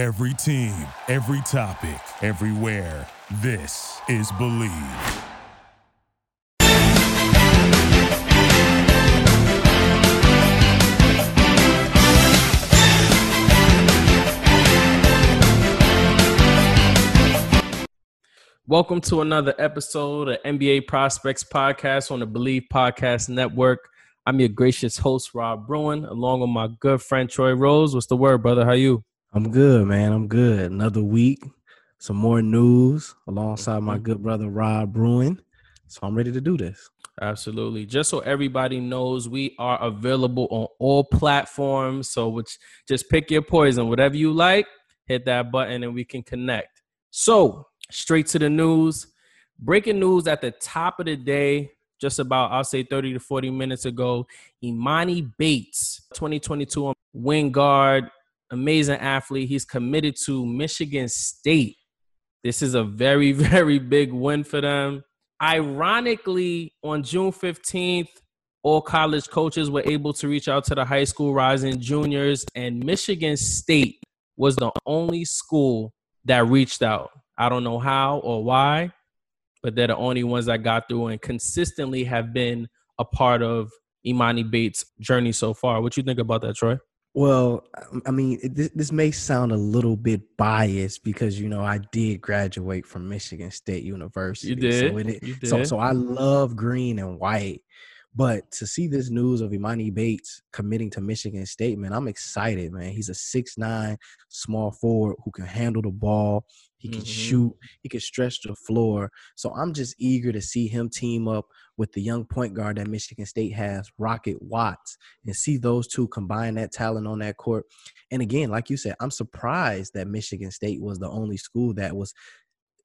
Every team, every topic, everywhere. This is Believe. Welcome to another episode of NBA Prospects Podcast on the Believe Podcast Network. I'm your gracious host, Rob Bruin, along with my good friend Troy Rose. What's the word, brother? How you? I'm good, man. I'm good. Another week, some more news alongside my Mhm. good brother Rob Bruin. So I'm ready to do this. Absolutely. Just so everybody knows, we are available on all platforms. So which just pick your poison. Whatever you like, hit that button and we can connect. So straight to the news. Breaking news at the top of the day, just about I'll say 30 to 40 minutes ago. Emoni Bates, 2022 wing guard, amazing athlete. He's committed to Michigan State. This is a very, very big win for them. Ironically, on June 15th, all college coaches were able to reach out to the high school rising juniors, and Michigan State was the only school that reached out. I don't know how or why, but they're the only ones that got through and consistently have been a part of Emoni Bates' journey so far. What you think about that, Troy? Well, um, I mean, this, this may sound a little bit biased because you know I did graduate from Michigan State University. You did. So, it, You so did. so I love green and white. But to see this news of Emoni Bates committing to Michigan State, man, I'm excited, man. He's a six nine small forward who can handle the ball. He can Mhm. shoot. He can stretch the floor. So I'm just eager to see him team up with the young point guard that Michigan State has, Rocket Watts, and see those two combine that talent on that court. And again, like you said, I'm surprised that Michigan State was the only school that was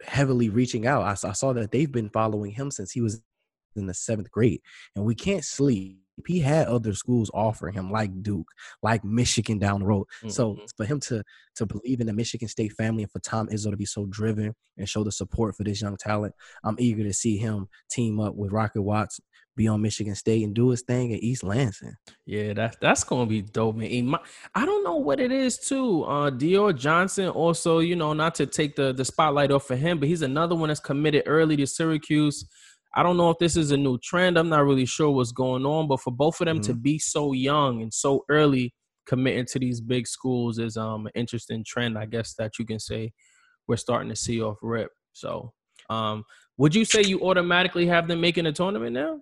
heavily reaching out. I saw that they've been following him since he was in the seventh grade, and we can't sleep. He had other schools offering him, like Duke, like Michigan down the road. So Mhm. for him to to believe in the Michigan State family and for Tom Izzo to be so driven and show the support for this young talent, I'm eager to see him team up with Rocket Watts, be on Michigan State, and do his thing at East Lansing. Yeah, that's that's gonna be dope, man. I don't know what it is too. Uh Dior Johnson also, you know, not to take the the spotlight off for him, but he's another one that's committed early to Syracuse. I don't know if this is a new trend. I'm not really sure what's going on, but for both of them to be so young and so early committing to these big schools is um an interesting trend, I guess that you can say we're starting to see off rip. So, um, would you say you automatically have them making a tournament now?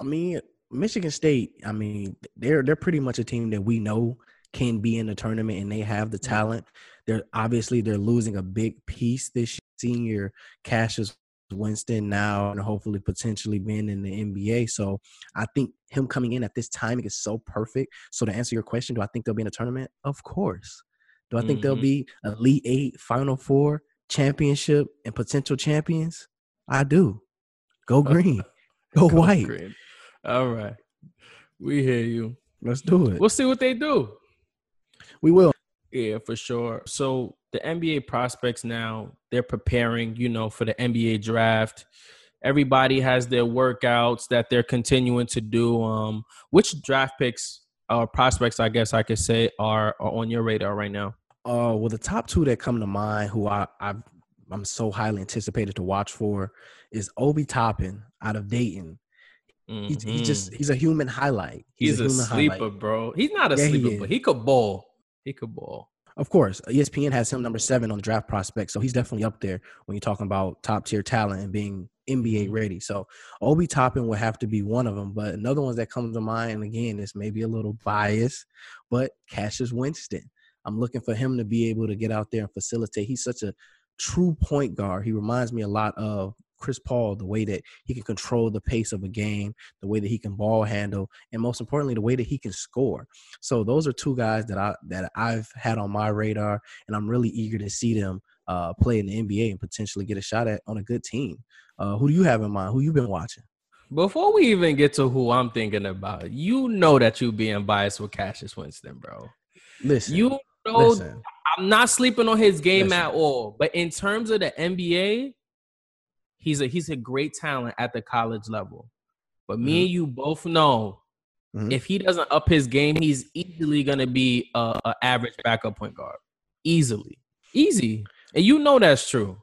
I mean, Michigan State. I mean, they're they're pretty much a team that we know can be in the tournament, and they have the talent. They're obviously they're losing a big piece this year. senior Cassius Winston now, and hopefully potentially being in the NBA. So I think him coming in at this timing is so perfect. So to answer your question, do I think they'll be in a tournament? Of course. Do I think they'll Mhm. be Elite Eight, Final Four, championship, and potential champions? I do. Go green. Go Go white. green. All right. We hear you. Let's do it. We'll see what they do. We will. Yeah, for sure. So the NBA prospects now, they're preparing, you know, for the NBA draft. Everybody has their workouts that they're continuing to do. Um, which draft picks or prospects, I guess I could say, are, are on your radar right now? Uh, well, the top two that come to mind, who I I've, I'm so highly anticipated to watch for, is Obi Toppin out of Dayton. He's, he's just Mhm. he's a human highlight. he's, a, human sleeper, highlight. bro. He's not a Yeah, sleeper, is. but he could ball. Ball. Of course, ESPN has him number seven on the draft prospect, so he's definitely up there when you're talking about top tier talent and being NBA mm-hmm. ready. So Obi Toppin would have to be one of them, but another one that comes to mind, and again, this maybe a little biased, but Cassius Winston. I'm looking for him to be able to get out there and facilitate. He's such a true point guard. He reminds me a lot of Chris Paul, the way that he can control the pace of a game, the way that he can ball handle, and most importantly, the way that he can score. So those are two guys that I that I've had on my radar, and I'm really eager to see them uh, play in the NBA and potentially get a shot at on a good team. Uh, who do you have in mind? Who you been watching? Before we even get to who I'm thinking about, you know that you being biased with Cassius Winston, bro. Listen, You know listen. I'm not sleeping on his game Listen. at all. But in terms of the NBA, he's a he's a great talent at the college level. But me and you both know Mhm. if he doesn't up his game, he's easily gonna be a, a average backup point guard. Easily. Easy. And you know that's true.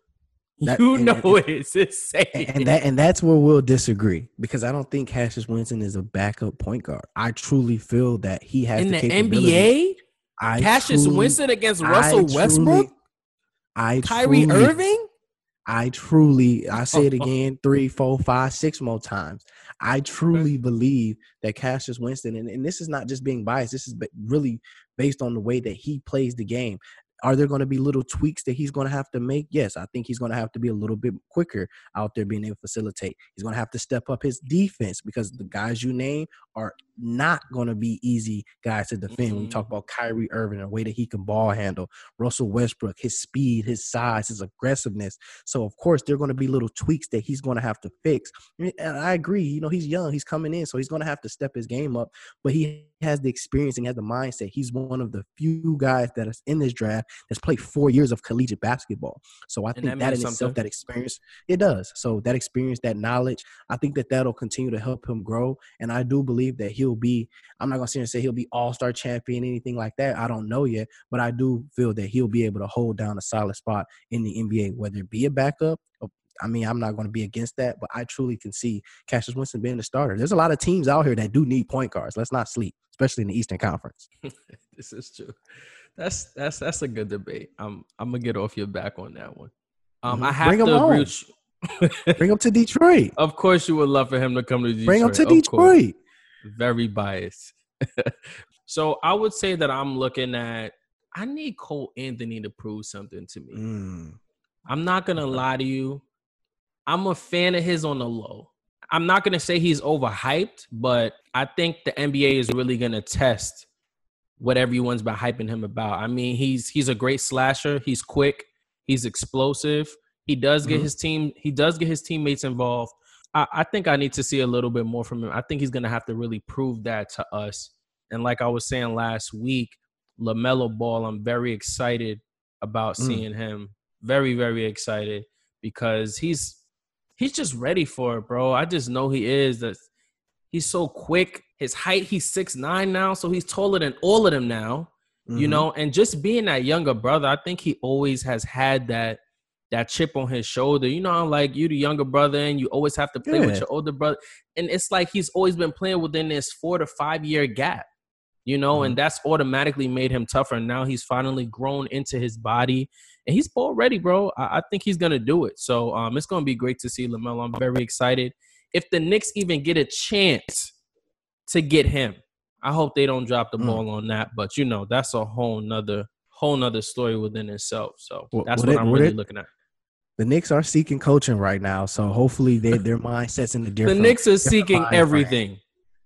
That- you and- know and- it's insane. and that and that's where we'll disagree because I don't think Cassius Winston is a backup point guard. I truly feel that he has in the, the. NBA, I Cassius truly- Winston against I Russell truly- Westbrook, I Kyrie truly- Irving. I truly, I say it again, three, four, five, six more times. I truly believe that Cassius Winston, and, and this is not just being biased, this is really based on the way that he plays the game. Are there going to be little tweaks that he's going to have to make? Yes, I think he's going to have to be a little bit quicker out there being able to facilitate. He's going to have to step up his defense because the guys you name are not going to be easy guys to defend. When you Mhm. talk about Kyrie Irving, the way that he can ball handle, Russell Westbrook, his speed, his size, his aggressiveness. So of course there are going to be little tweaks that he's going to have to fix. And I agree. You know, he's young, he's coming in, so he's going to have to step his game up. But he has the experience and has the mindset. He's one of the few guys that is in this draft that's played four years of collegiate basketball. So I And think that that, in means itself, that experience, it does. So that experience, that knowledge, I think that that'll continue to help him grow. And I do believe that he'll be. I'm not gonna sit here and say he'll be All Star champion, anything like that. I don't know yet, but I do feel that he'll be able to hold down a solid spot in the NBA, whether it be a backup. Or, I mean, I'm not going to be against that, but I truly can see Cassius Winston being the starter. There's a lot of teams out here that do need point guards. Let's not sleep, especially in the Eastern Conference. this is true. That's that's that's a good debate. I'm I'm gonna get off your back on that one. Um. I have Bring him to agree with you. Bring him to Detroit. of course, you would love for him to come to Detroit. Bring him to. Detroit. Very biased. so I would say that I'm looking at. I need Cole Anthony to prove something to me. Mm. I'm not gonna lie to you. I'm a fan of his on the low. I'm not gonna say he's overhyped, but I think the NBA is really gonna test what everyone's been hyping him about. I mean, he's he's a great slasher. He's quick. He's explosive. He does get Mhm. his team. He does get his teammates involved. I, I think I need to see a little bit more from him. I think he's gonna have to really prove that to us. And like I was saying last week, Lamelo Ball. I'm very excited about Mm. seeing him. Very very excited because he's he's just ready for it, bro. I just know he is. That he's so quick. His height, he's six nine now, so he's taller than all of them now. You Mhm. know, and just being that younger brother, I think he always has had that that chip on his shoulder. You know, like you the younger brother, and you always have to play with your older brother, and it's like he's always been playing within this four to five year gap. You know, Mm-hmm. and that's automatically made him tougher. And now he's finally grown into his body, and he's ball ready, bro. I, I think he's gonna do it. So um, it's gonna be great to see Lamelo. I'm very excited. If the Knicks even get a chance to get him, I hope they don't drop the Mm. ball on that. But you know, that's a whole nother whole nother story within itself. So Well, that's what it- I'm really it- looking at. The Knicks are seeking coaching right now, so hopefully they, their mindsets in the different. The. Knicks are seeking everything.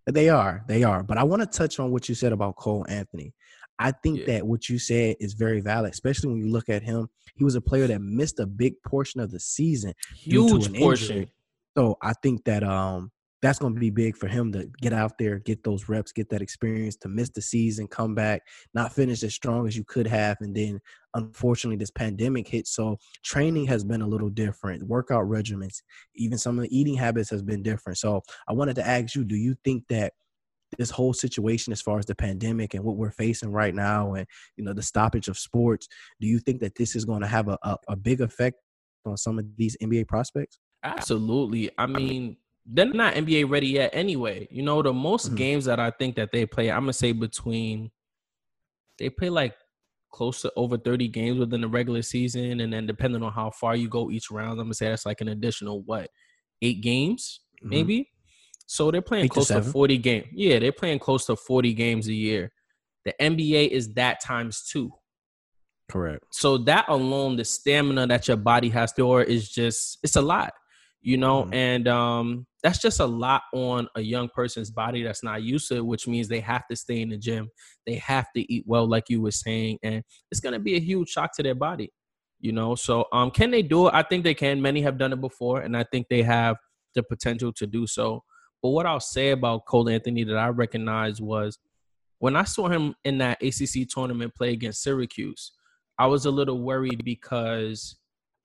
They are, they are. But I want to touch on what you said about Cole Anthony. I think Yeah. that what you said is very valid, especially when you look at him. He was a player that missed a big portion of the season Huge portion. injury. So I think that um that's going to be big for him to get out there, get those reps, get that experience, to miss the season, come back, not finish as strong as you could have, and then unfortunately this pandemic hit. So training has been a little different, workout regimens, even some of the eating habits has been different. So I wanted to ask you, do you think that this whole situation as far as the pandemic and what we're facing right now and you know the stoppage of sports do you think that this is going to have a, a, a big effect on some of these nba prospects Absolutely. I mean, they're not NBA ready yet anyway. You know, the most Mhm. games that I think that they play, I'm gonna say between they play like close to over 30 games within the regular season, and then depending on how far you go each round, I'm gonna say that's like an additional what eight games, Mhm. maybe. So they're playing Eight close to, seven. 40 games. Yeah, they're playing close to 40 games a year. The NBA is that times two. correct So that alone, the stamina that your body has to or is just it's a lot, you know, Mhm. and um that's just a lot on a young person's body that's not used to it, which means they have to stay in the gym, they have to eat well, like you were saying, and it's gonna be a huge shock to their body, you know. So um can they do it? I think they can. Many have done it before, and I think they have the potential to do so. But what I'll say about Cole Anthony that I recognize was when I saw him in that ACC tournament play against Syracuse, I was a little worried because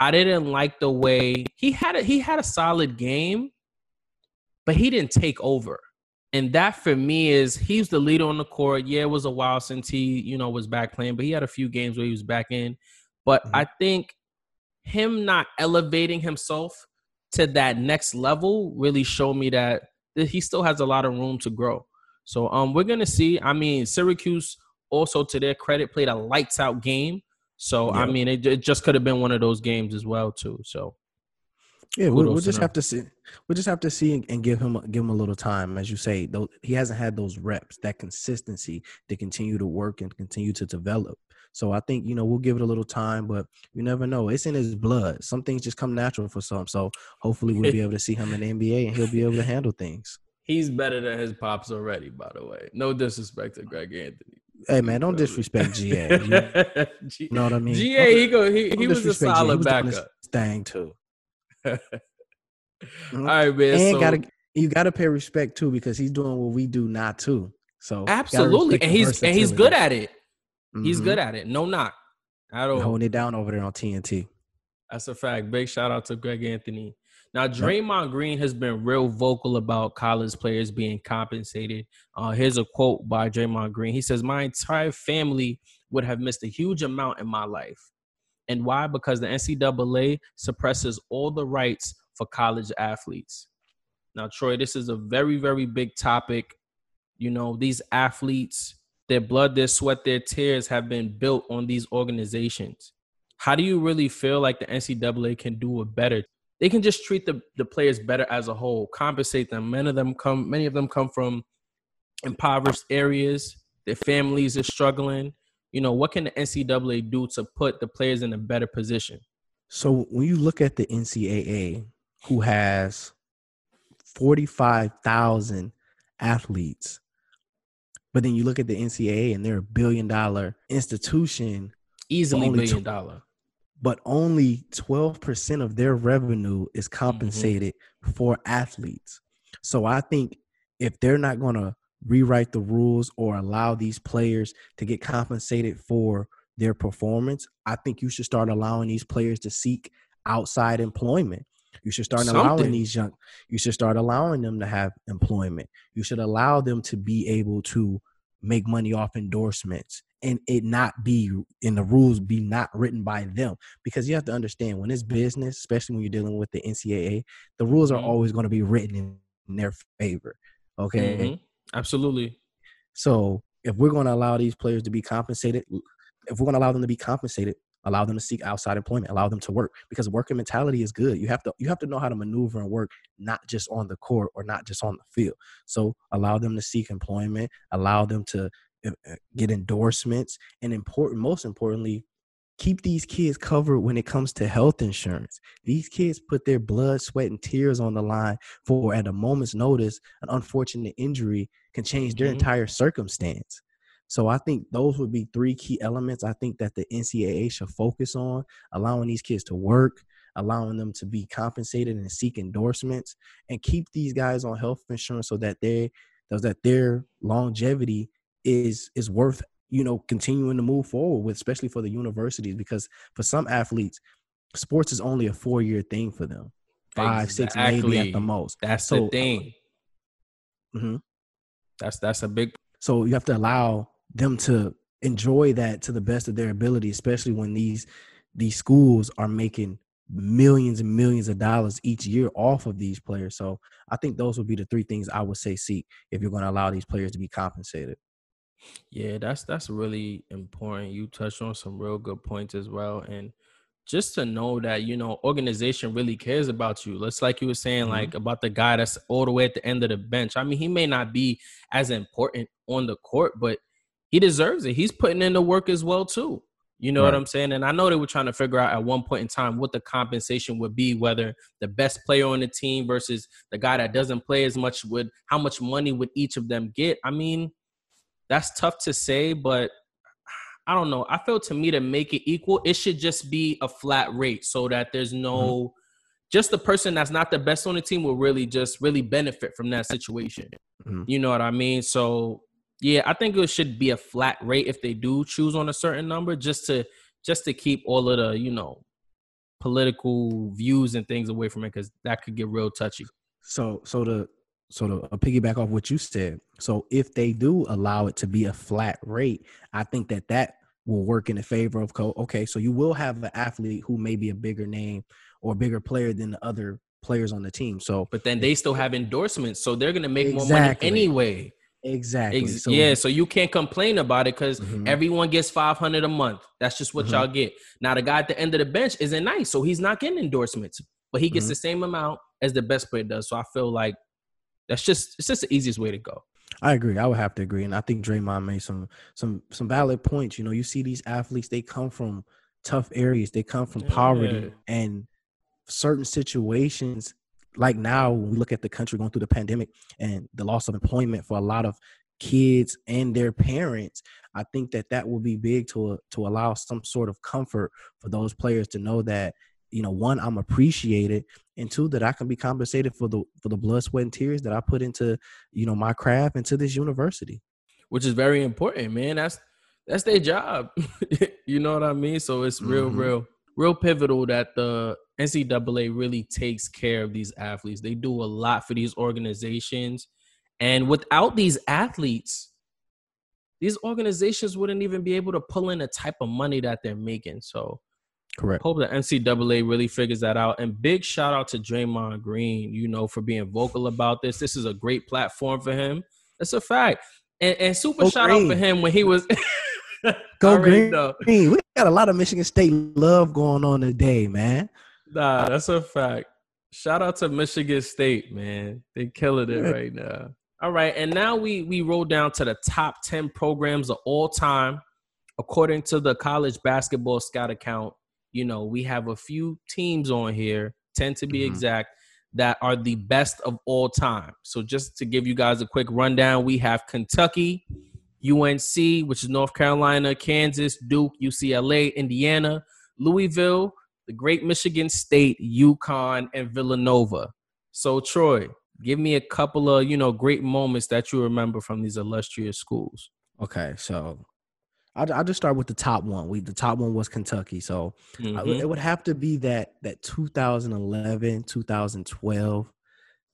I didn't like the way he had a he had a solid game, but he didn't take over. And that for me is he's the leader on the court. Yeah, it was a while since he, you know, was back playing, but he had a few games where he was back in. But mm-hmm. I think him not elevating himself to that next level really showed me that he still has a lot of room to grow. So um, we're gonna see. I mean, Syracuse also, to their credit, played a lights out game. So I mean, it, it just could have been one of those games as well too. So yeah, we'll, we'll just have to see. We'll just have to see and, and, give him give him a little time, as you say. Though he hasn't had those reps, that consistency to continue to work and continue to develop. So I think you know we'll give it a little time, but you never know. It's in his blood. Some things just come natural for some. So hopefully we'll be able to see him in the NBA and he'll be able to handle things. He's better than his pops already, by the way. No disrespect to Greg Anthony. Hey man, don't disrespect GA. You know what I mean? GA, he go he, he was a solid was backup. Thing too. All right, man. And so, gotta you gotta pay respect too because he's doing what we do not too. So absolutely, and he's and he's good at it. Mm-hmm. He's good at it. No knock. I don't holding it down over there on TNT. That's a fact. Big shout out to Greg Anthony. Now, Draymond Green has been real vocal about college players being compensated. Uh, here's a quote by Draymond Green. He says, My entire family would have missed a huge amount in my life. And why? Because the NCAA suppresses all the rights for college athletes. Now, Troy, this is a very, very big topic. You know, these athletes, their blood, their sweat, their tears have been built on these organizations. How do you really feel like the NCAA can do it better? They can just treat the, the players better as a whole, compensate them. Many of them come many of them come from impoverished areas. Their families are struggling. You know, what can the NCAA do to put the players in a better position? So when you look at the NCAA, who has 45,000 athletes, but then you look at the NCAA and they're a billion dollar institution. Easily billion tw- dollar. But only 12% of their revenue is mm-hmm. compensated mm-hmm. for athletes. So I think if they're not going to rewrite the rules or allow these players to get compensated for their performance, I think you should start allowing these players to seek outside employment. You should start Something. allowing these young you should start allowing them to have employment. You should allow them to be able to make money off endorsements and it not be in the rules be not written by them because you have to understand when it's business especially when you're dealing with the ncaa the rules are mm-hmm. always going to be written in their favor okay mm-hmm. absolutely so if we're going to allow these players to be compensated if we're going to allow them to be compensated allow them to seek outside employment allow them to work because working mentality is good. You have to you have to know how to maneuver and work not just on the court or not just on the field. So allow them to seek employment allow them to uh, uh, get endorsements and important most importantly keep these kids covered when it comes to health insurance. These kids put their blood sweat and tears on the line for at a moment's notice an unfortunate injury can change their mm-hmm. entire circumstance so I think those would be three key elements I think that the NCAA should focus on, allowing these kids to work, allowing them to be compensated and seek endorsements, and keep these guys on health insurance so that they that their longevity is is worth you know continuing to move forward with, especially for the universities, because for some athletes, sports is only a four year thing for them, five, exactly. six, maybe at the most. That's so, the thing. Mm-hmm. That's that's a big. So you have to allow them to enjoy that to the best of their ability, especially when these these schools are making millions and millions of dollars each year off of these players. So I think those would be the three things I would say seek if you're going to allow these players to be compensated. Yeah, that's that's really important. You touched on some real good points as well, and just to know that you know organization really cares about you. Let's like you were saying, mm-hmm. like about the guy that's all the way at the end of the bench. I mean, he may not be as important on the court, but he deserves it. He's putting in the work as well too. You know right. what I'm saying? And I know they were trying to figure out at one point in time what the compensation would be, whether the best player on the team versus the guy that doesn't play as much would how much money would each of them get? I mean, that's tough to say, but I don't know. I feel to me to make it equal, it should just be a flat rate so that there's no mm-hmm. just the person that's not the best on the team will really just really benefit from that situation. Mm-hmm. You know what I mean? So yeah, I think it should be a flat rate if they do choose on a certain number, just to just to keep all of the you know political views and things away from it, because that could get real touchy. So, so to so to uh, piggyback off what you said, so if they do allow it to be a flat rate, I think that that will work in the favor of co. Okay, so you will have an athlete who may be a bigger name or a bigger player than the other players on the team. So, but then they still have endorsements, so they're gonna make exactly. more money anyway. Exactly. Ex- so, yeah, so you can't complain about it because Mhm. everyone gets five hundred a month. That's just what Mhm. y'all get. Now the guy at the end of the bench isn't nice, so he's not getting endorsements, but he gets Mhm. the same amount as the best player does. So I feel like that's just it's just the easiest way to go. I agree. I would have to agree, and I think Draymond made some some some valid points. You know, you see these athletes; they come from tough areas. They come from poverty, Yeah. and certain situations, like now, when we look at the country going through the pandemic and the loss of employment for a lot of kids and their parents. I think that that will be big to to allow some sort of comfort for those players to know that you know one I'm appreciated and two that I can be compensated for the for the blood, sweat, and tears that I put into you know my craft into this university. which is very important, man. That's that's their job. you know what I mean? So it's real, Mhm. real, real pivotal that the NCAA really takes care of these athletes. They do a lot for these organizations, and without these athletes, these organizations wouldn't even be able to pull in the type of money that they're making. So Correct. hope the NCAA really figures that out. And big shout out to Draymond Green, you know, for being vocal about this. This is a great platform for him. That's a fact. And, and super Go shout out for him when he was. Go Green. know. We got a lot of Michigan State love going on today, man. Nah, that's a fact. Shout out to Michigan State, man. They killing it right now. All right, and now we we roll down to the top ten programs of all time, according to the college basketball scout account. You know, we have a few teams on here, ten to be Mhm. exact, that are the best of all time. So just to give you guys a quick rundown, we have Kentucky, UNC, which is North Carolina, Kansas, Duke, UCLA, Indiana, Louisville, the Great Michigan State, UConn, and Villanova. So Troy, give me a couple of you know great moments that you remember from these illustrious schools. Okay, so I'll, I'll just start with the top one. We the top one was Kentucky, so I- Mhm. it would have to be that that 2011 2012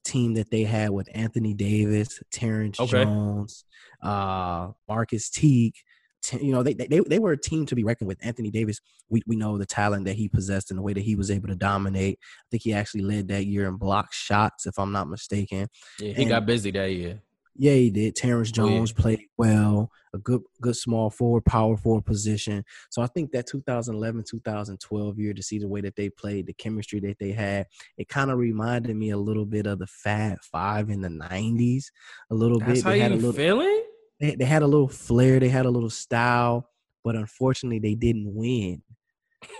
team that they had with Anthony Davis, Terrence Okay. Jones, uh, Marquis Teague. T- You know, they, they they were a team to be reckoned with. Anthony Davis, we, we know the talent that he possessed and the way that he was able to dominate. I think he actually led that year in block shots, if I'm not mistaken. Yeah, he and- got busy that year. Yeah, he did. Terrence Oh, yeah. Jones played well, a good good small forward, power forward position. So I think that 2011, 2012 year to see the way that they played, the chemistry that they had, it kind of reminded me a little bit of the Fab Five in the 90s. A little That's bit. how had a you little feeling? they, they had a little flair, they had a little style, but unfortunately they didn't win.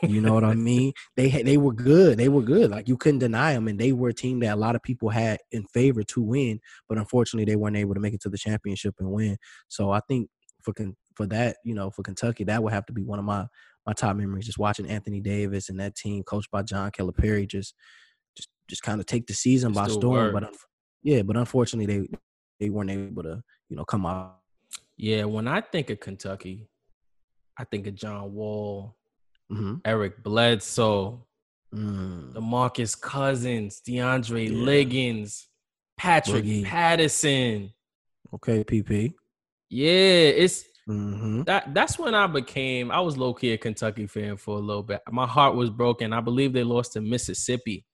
You know what I mean? They had, they were good. They were good. Like you couldn't deny them, and they were a team that a lot of people had in favor to win. But unfortunately, they weren't able to make it to the championship and win. So I think for for that, you know, for Kentucky, that would have to be one of my my top memories. Just watching Anthony Davis and that team, coached by John Calipari, just just just kind of take the season by storm. work. But yeah, but unfortunately, they they weren't able to you know come out. Yeah, when I think of Kentucky, I think of John Wall, hmm Eric Bledsoe, Mm. DeMarcus Cousins, DeAndre Yeah. Liggins, Patrick Boogie. Patterson. Okay, PP. Yeah, it's hmm that that's when I became I was low key a Kentucky fan for a little bit. My heart was broken. I believe they lost to Mississippi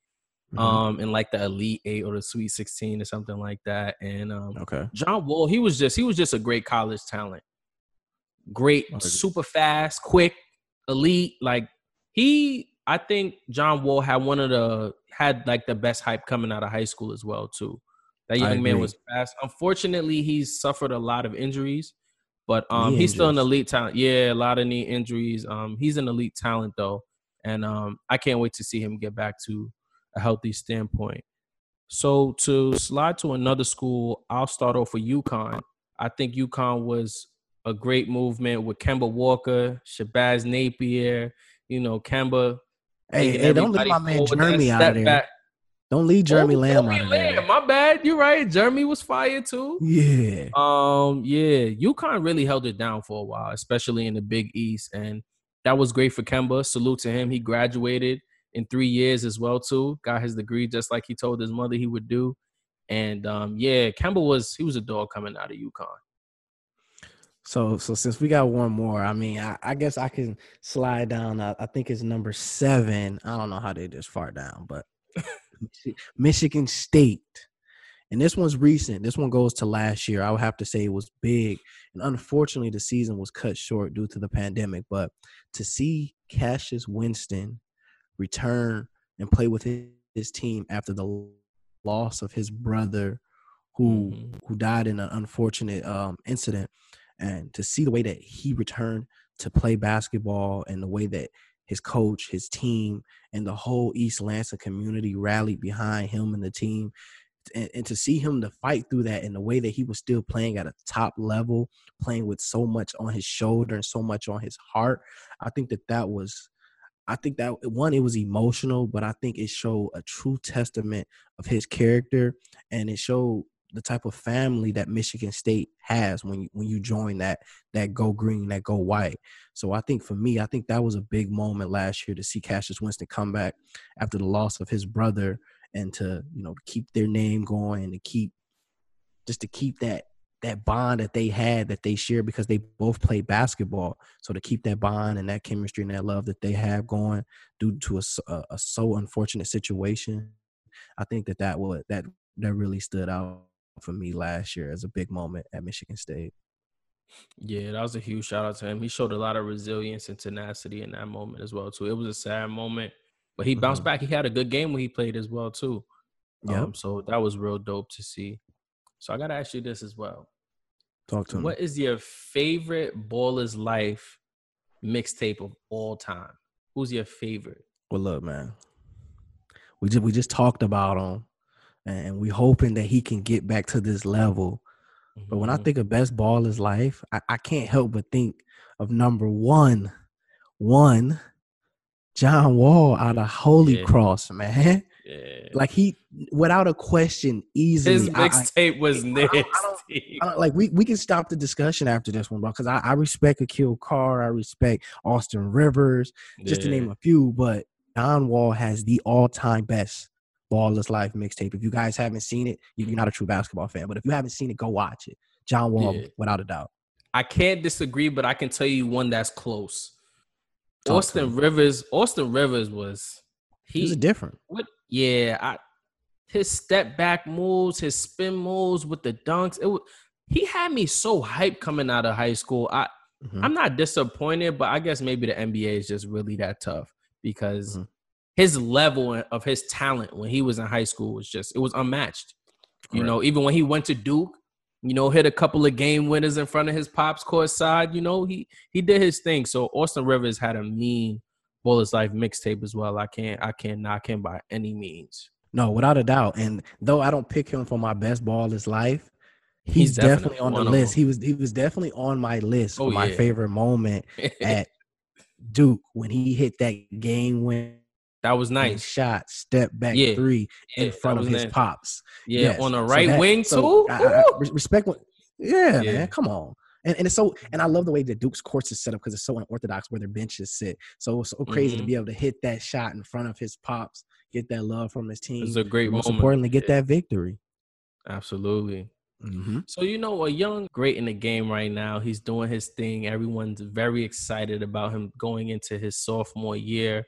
Mm-hmm. um in like the Elite 8 or the Sweet 16 or something like that. And um okay. John Wall, he was just he was just a great college talent. Great, super fast, quick, elite. Like he, I think John Wall had one of the had like the best hype coming out of high school as well too. That young man was fast. Unfortunately, he's suffered a lot of injuries, but um, Knee he's still an elite talent. Yeah, a lot of knee injuries. Um, he's an elite talent though, and um, I can't wait to see him get back to a healthy standpoint. So to slide to another school, I'll start off with UConn. I think UConn was a great movement with Kemba Walker, Shabazz Napier. You know, Kemba. Hey, hey, don't leave my man Jeremy out of there. back. Don't leave Jeremy Oh, Lamb Jeremy out of there. Lamb, My bad. You're right. Jeremy was fired too. Yeah. Um, yeah, UConn really held it down for a while, especially in the Big East, and that was great for Kemba. Salute to him. He graduated in three years as well too. Got his degree just like he told his mother he would do. And um, yeah, Kemba was he was a dog coming out of UConn. So, so since we got one more, I mean, I, I guess I can slide down. I, I, think it's number seven. I don't know how they just far down, but Michigan State. And this one's recent. This one goes to last year. I would have to say it was big. And unfortunately, the season was cut short due to the pandemic. But to see Cassius Winston return and play with his, his team after the loss of his brother who mm-hmm. who died in an unfortunate um, incident and to see the way that he returned to play basketball and the way that his coach, his team, and the whole East Lansing community rallied behind him and the team. And, and, to see him to fight through that in the way that he was still playing at a top level, playing with so much on his shoulder and so much on his heart, I think that that was, I think that one, it was emotional, but I think it showed a true testament of his character and it showed the type of family that Michigan State has when you, when you join that that go green, that go white. So I think for me, I think that was a big moment last year to see Cassius Winston come back after the loss of his brother and to you know keep their name going and to keep just to keep that that bond that they had that they shared because they both played basketball. So to keep that bond and that chemistry and that love that they have going due to a, a, a so unfortunate situation, I think that that would that that really stood out for me last year as a big moment at Michigan State. Yeah, that was a huge shout out to him. He showed a lot of resilience and tenacity in that moment as well too. It was a sad moment, but he bounced mm-hmm. back. He had a good game when he played as well too. Yeah. Um, so that was real dope to see. So I gotta ask you this as well. Talk to me. What is your favorite Baller's Life mixtape of all time? Who's your favorite? Well, look, man. We just we just talked about him and we hoping that he can get back to this level. Mm-hmm. But when I mm-hmm. think of best Baller's Life, I, I can't help but think of number one, one, John Wall out of Holy yeah. Cross, man. Yeah. Like he, without a question, easily. His mixtape was nasty. I don't, like we, we can stop the discussion after this one, bro. Because I, I respect Aquille Carr, I respect Austin Rivers, just yeah. to name a few. But John Wall has the all-time best Baller's Life mixtape. If you guys haven't seen it, you're not a true basketball fan. But if you haven't seen it, go watch it. John Wall, yeah. without a doubt. I can't disagree, but I can tell you one that's close. Talk Austin Rivers. Austin Rivers was he was different. What? Yeah, I, his step back moves, his spin moves with the dunks. It was, he had me so hyped coming out of high school. I mm-hmm. I'm not disappointed, but I guess maybe the NBA is just really that tough because mm-hmm his level of his talent when he was in high school was just it was unmatched. You right. know, even when he went to Duke, you know, hit a couple of game winners in front of his pops court side. You know, he he did his thing. So Austin Rivers had a mean Baller's Life mixtape as well. I can't I can't knock him by any means. No, without a doubt. And though I don't pick him for my best ball Baller's Life, he's, he's definitely, definitely, on the list. He was he was definitely on my list oh, for my yeah. favorite moment at Duke when he hit that game win that was nice. Shot, step back yeah. three in front of his nice. pops. Yeah, yes. on the right so that, wing so too. I, I, respect what yeah, yeah, man. Come on. And, and it's so and I love the way the Duke's courts is set up because it's so unorthodox where their benches sit. So it's so crazy mm-hmm. to be able to hit that shot in front of his pops, get that love from his team. It's a great Most moment. importantly, get that victory. Absolutely. Mm-hmm. So you know, a young great in the game right now. He's doing his thing. Everyone's very excited about him going into his sophomore year.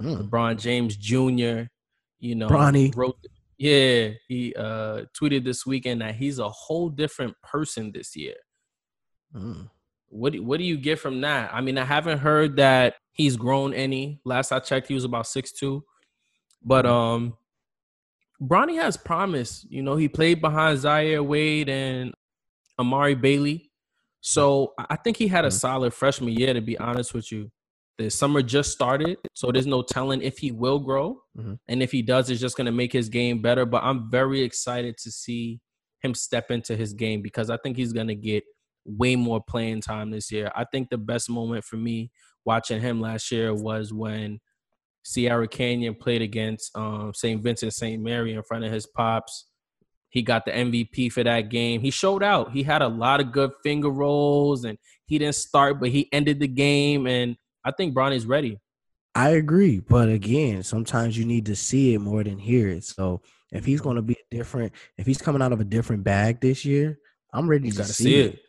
Mm. LeBron James Jr. You know, Bronny. wrote. Yeah, he uh, tweeted this weekend that he's a whole different person this year. Mm. What what do you get from that? I mean, I haven't heard that he's grown any. Last I checked, he was about six two, but mm. um, Bronny has promise. You know, he played behind Zaire Wade and Amari Bailey, so I think he had a mm. solid freshman year. To be honest with you, the summer just started, so there's no telling if he will grow. Mm-hmm. And if he does, it's just going to make his game better. But I'm very excited to see him step into his game because I think he's going to get way more playing time this year. I think the best moment for me watching him last year was when Sierra Canyon played against um, St. Vincent St. Mary in front of his pops. He got the MVP for that game. He showed out. He had a lot of good finger rolls and he didn't start, but he ended the game. And I think Bronny's ready. I agree, but again, sometimes you need to see it more than hear it. So if he's going to be different, if he's coming out of a different bag this year, I'm ready you to see, see it. it.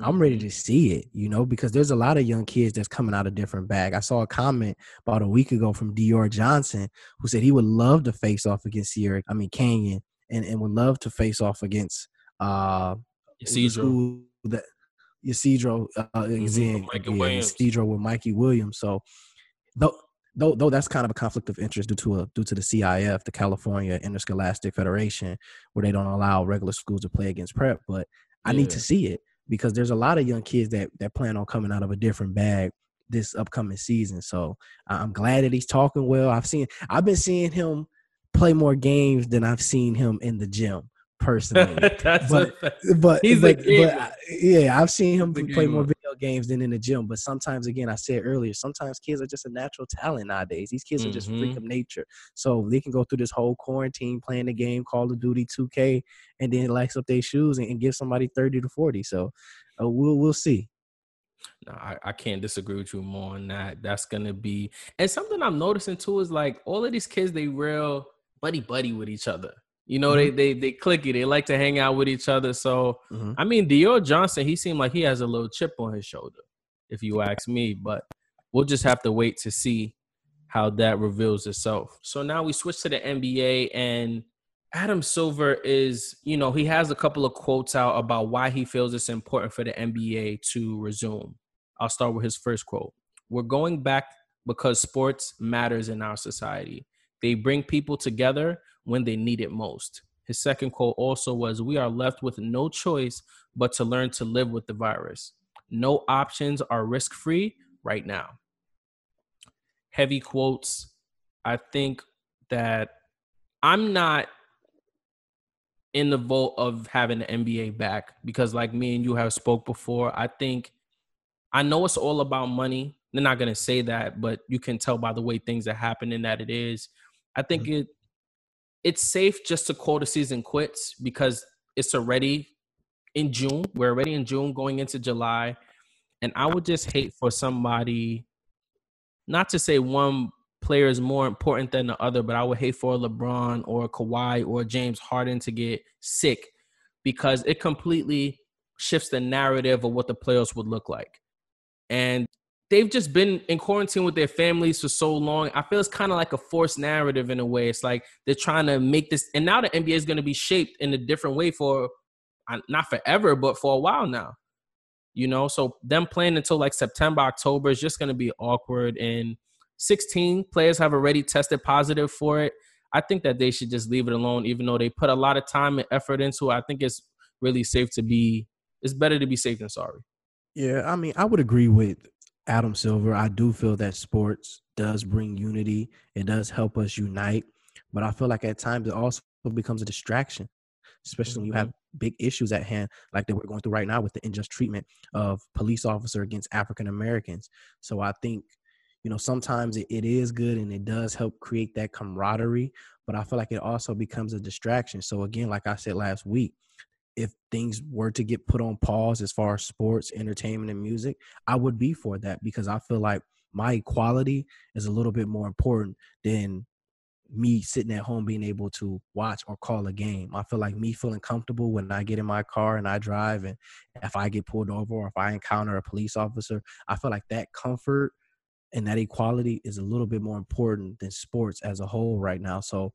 I'm ready to see it, you know, because there's a lot of young kids that's coming out of different bag. I saw a comment about a week ago from Dior Johnson who said he would love to face off against Sierra, I mean Canyon, and, and would love to face off against uh school that Ysidro uh, is in, Mikey yeah, with Mikey Williams. So though though though that's kind of a conflict of interest due to a due to the CIF, the California Interscholastic Federation, where they don't allow regular schools to play against prep. But I need to see it because there's a lot of young kids that that plan on coming out of a different bag this upcoming season. So I'm glad that he's talking well. I've seen I've been seeing him play more games than I've seen him in the gym personally. That's But- but He's but yeah, I've seen him play more video games than in the gym. But sometimes, again, I said earlier, sometimes kids are just a natural talent nowadays. These kids are just freak Mhm. of nature, so they can go through this whole quarantine playing the game, Call of Duty 2K, and then lax up their shoes and, and give somebody 30 to 40. So uh, we'll we'll see. No, I, I can't disagree with you more on that. That's gonna be and something I'm noticing too is like all of these kids they real buddy buddy with each other. You know, they they they clicky. They like to hang out with each other. So Mhm. I mean, Dior Johnson, he seemed like he has a little chip on his shoulder, if you ask me. But we'll just have to wait to see how that reveals itself. So now we switch to the NBA, and Adam Silver is, you know, he has a couple of quotes out about why he feels it's important for the NBA to resume. I'll start with his first quote. We're going back because sports matters in our society. They bring people together when they need it most. His second quote also was We are left with no choice but to learn to live with the virus. No options are risk free right now. Heavy quotes. I think that I'm not in the vote of having the NBA back because, like me and you have spoke before, I think I know it's all about money. They're not gonna say that, but you can tell by the way things are happening that it is. I think mm-hmm. it it's safe just to call the season quits because it's already in June. We're already in June going into July. And I would just hate for somebody not to say one player is more important than the other, but I would hate for LeBron or Kawhi or James Harden to get sick because it completely shifts the narrative of what the playoffs would look like. And they've just been in quarantine with their families for so long. I feel it's kind of like a forced narrative in a way. It's like they're trying to make this, and now the NBA is going to be shaped in a different way for uh, not forever, but for a while now. You know, so them playing until like September, October is just going to be awkward. And 16 players have already tested positive for it. I think that they should just leave it alone, even though they put a lot of time and effort into it. I think it's really safe to be. It's better to be safe than sorry. Yeah, I mean, I would agree with Adam Silver. I do feel that sports does bring unity. It does help us unite, but I feel like at times it also becomes a distraction, especially when you have mm-hmm. big issues at hand, like that we're going through right now with the unjust treatment of police officer against African Americans. So I think, you know, sometimes it, it is good and it does help create that camaraderie, but I feel like it also becomes a distraction. So again, like I said last week, if things were to get put on pause as far as sports, entertainment, and music, I would be for that because I feel like my equality is a little bit more important than me sitting at home being able to watch or call a game. I feel like me feeling comfortable when I get in my car and I drive and if I get pulled over or if I encounter a police officer, I feel like that comfort and that equality is a little bit more important than sports as a whole right now. So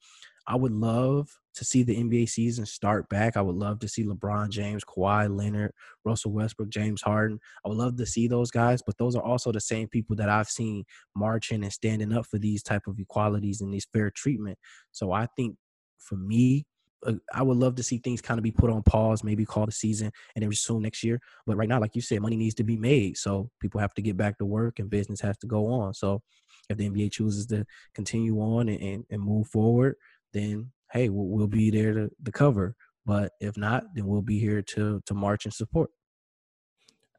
I would love to see the NBA season start back. I would love to see LeBron James, Kawhi Leonard, Russell Westbrook, James Harden. I would love to see those guys, but those are also the same people that I've seen marching and standing up for these type of equalities and these fair treatment. So I think for me, uh, I would love to see things kind of be put on pause, maybe call the season and then resume next year. But right now, like you said, money needs to be made. So people have to get back to work and business has to go on. So if the NBA chooses to continue on and, and, and move forward, then hey, we'll, we'll be there to, to cover. But if not, then we'll be here to to march and support.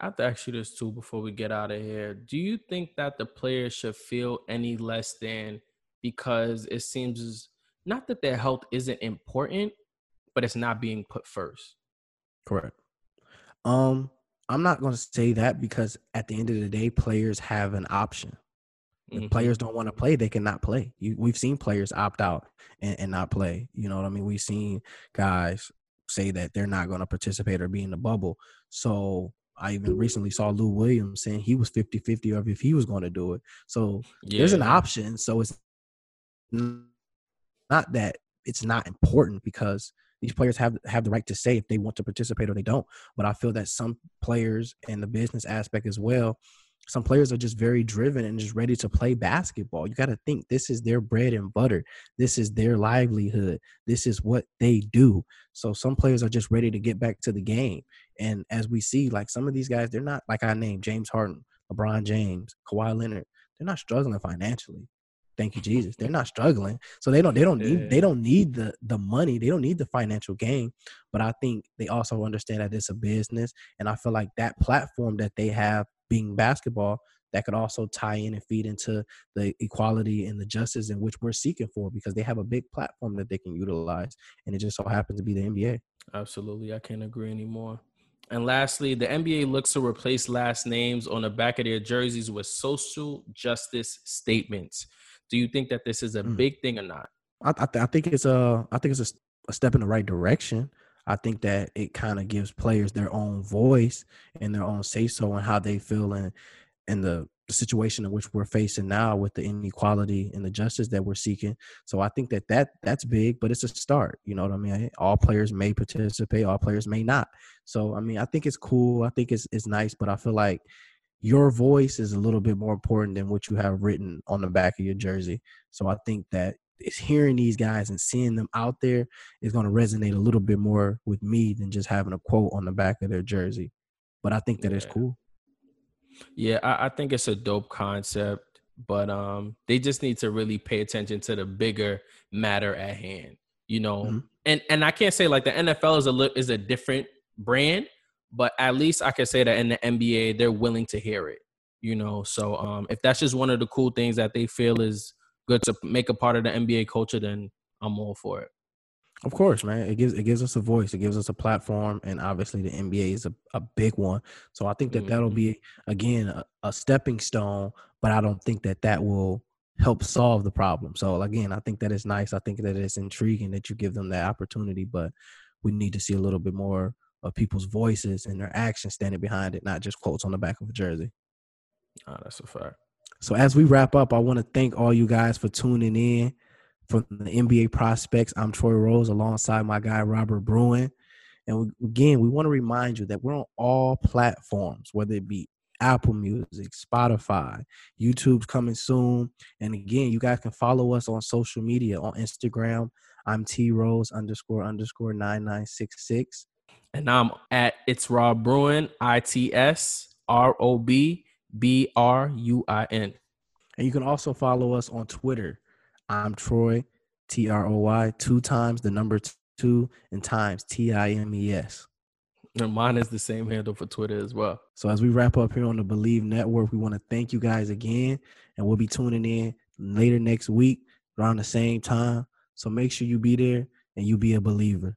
I have to ask you this too before we get out of here. Do you think that the players should feel any less than because it seems not that their health isn't important, but it's not being put first? Correct. Um, I'm not going to say that because at the end of the day, players have an option. If Mhm. players don't want to play, they cannot play. You, we've seen players opt out and, and not play. You know what I mean? We've seen guys say that they're not going to participate or be in the bubble. So I even recently saw Lou Williams saying he was 50 50 of if he was going to do it. So Yeah. there's an option. So it's not that it's not important because these players have have the right to say if they want to participate or they don't. But I feel that some players and the business aspect as well, some players are just very driven and just ready to play basketball. You got to think this is their bread and butter. This is their livelihood. This is what they do. So some players are just ready to get back to the game. And as we see, like some of these guys, they're not like I named James Harden, LeBron James, Kawhi Leonard. They're not struggling financially. Thank you, Jesus. They're not struggling. So they don't they don't need they don't need the the money. They don't need the financial gain. But I think they also understand that it's a business. And I feel like that platform that they have being basketball that could also tie in and feed into the equality and the justice in which we're seeking for because they have a big platform that they can utilize. And it just so happens to be the NBA. Absolutely. I can't agree anymore. And lastly, the NBA looks to replace last names on the back of their jerseys with social justice statements. Do you think that this is a Mm. big thing or not? I, I, th- I think it's a I think it's a step in the right direction. I think that it kind of gives players their own voice and their own say so and how they feel and and the, situation in which we're facing now with the inequality and the justice that we're seeking. So I think that that that's big, but it's a start. You know what I mean? All players may participate, all players may not. So I mean, I think it's cool. I think it's it's nice, but I feel like your voice is a little bit more important than what you have written on the back of your jersey. So I think that it's hearing these guys and seeing them out there is going to resonate a little bit more with me than just having a quote on the back of their jersey. But I think that it's cool. Yeah, I, I think it's a dope concept, but um, they just need to really pay attention to the bigger matter at hand. You know, Mhm. and and I can't say like the NFL is a is a different brand, but at least I can say that in the NBA they're willing to hear it. You know, so um, if that's just one of the cool things that they feel is good to make a part of the NBA culture, then I'm all for it. Of course, man. It gives it gives us a voice. It gives us a platform, and obviously the NBA is a, a big one. So I think that that'll Mhm. be again a, a stepping stone. But I don't think that that will help solve the problem. So again, I think that it's nice. I think that it's intriguing that you give them that opportunity. But we need to see a little bit more of people's voices and their actions standing behind it, not just quotes on the back of a jersey. Ah, that's a fact. So as we wrap up, I want to thank all you guys for tuning in from the NBA prospects. I'm Troy Rose alongside my guy Robert Bruin. And again, we want to remind you that we're on all platforms, whether it be Apple Music, Spotify, YouTube's coming soon. And again, you guys can follow us on social media on Instagram. I'm T Rose underscore underscore nine nine six six. And I'm at it's Rob Bruin, I T S R O B B R U I N. And you can also follow us on Twitter. I'm Troy, T R O Y, two times the number two and times T I M E S. And mine is the same handle for Twitter as well. So as we wrap up here on the Bleav Network, we want to thank you guys again, and we'll be tuning in later next week around the same time. So make sure you be there and you be a believer.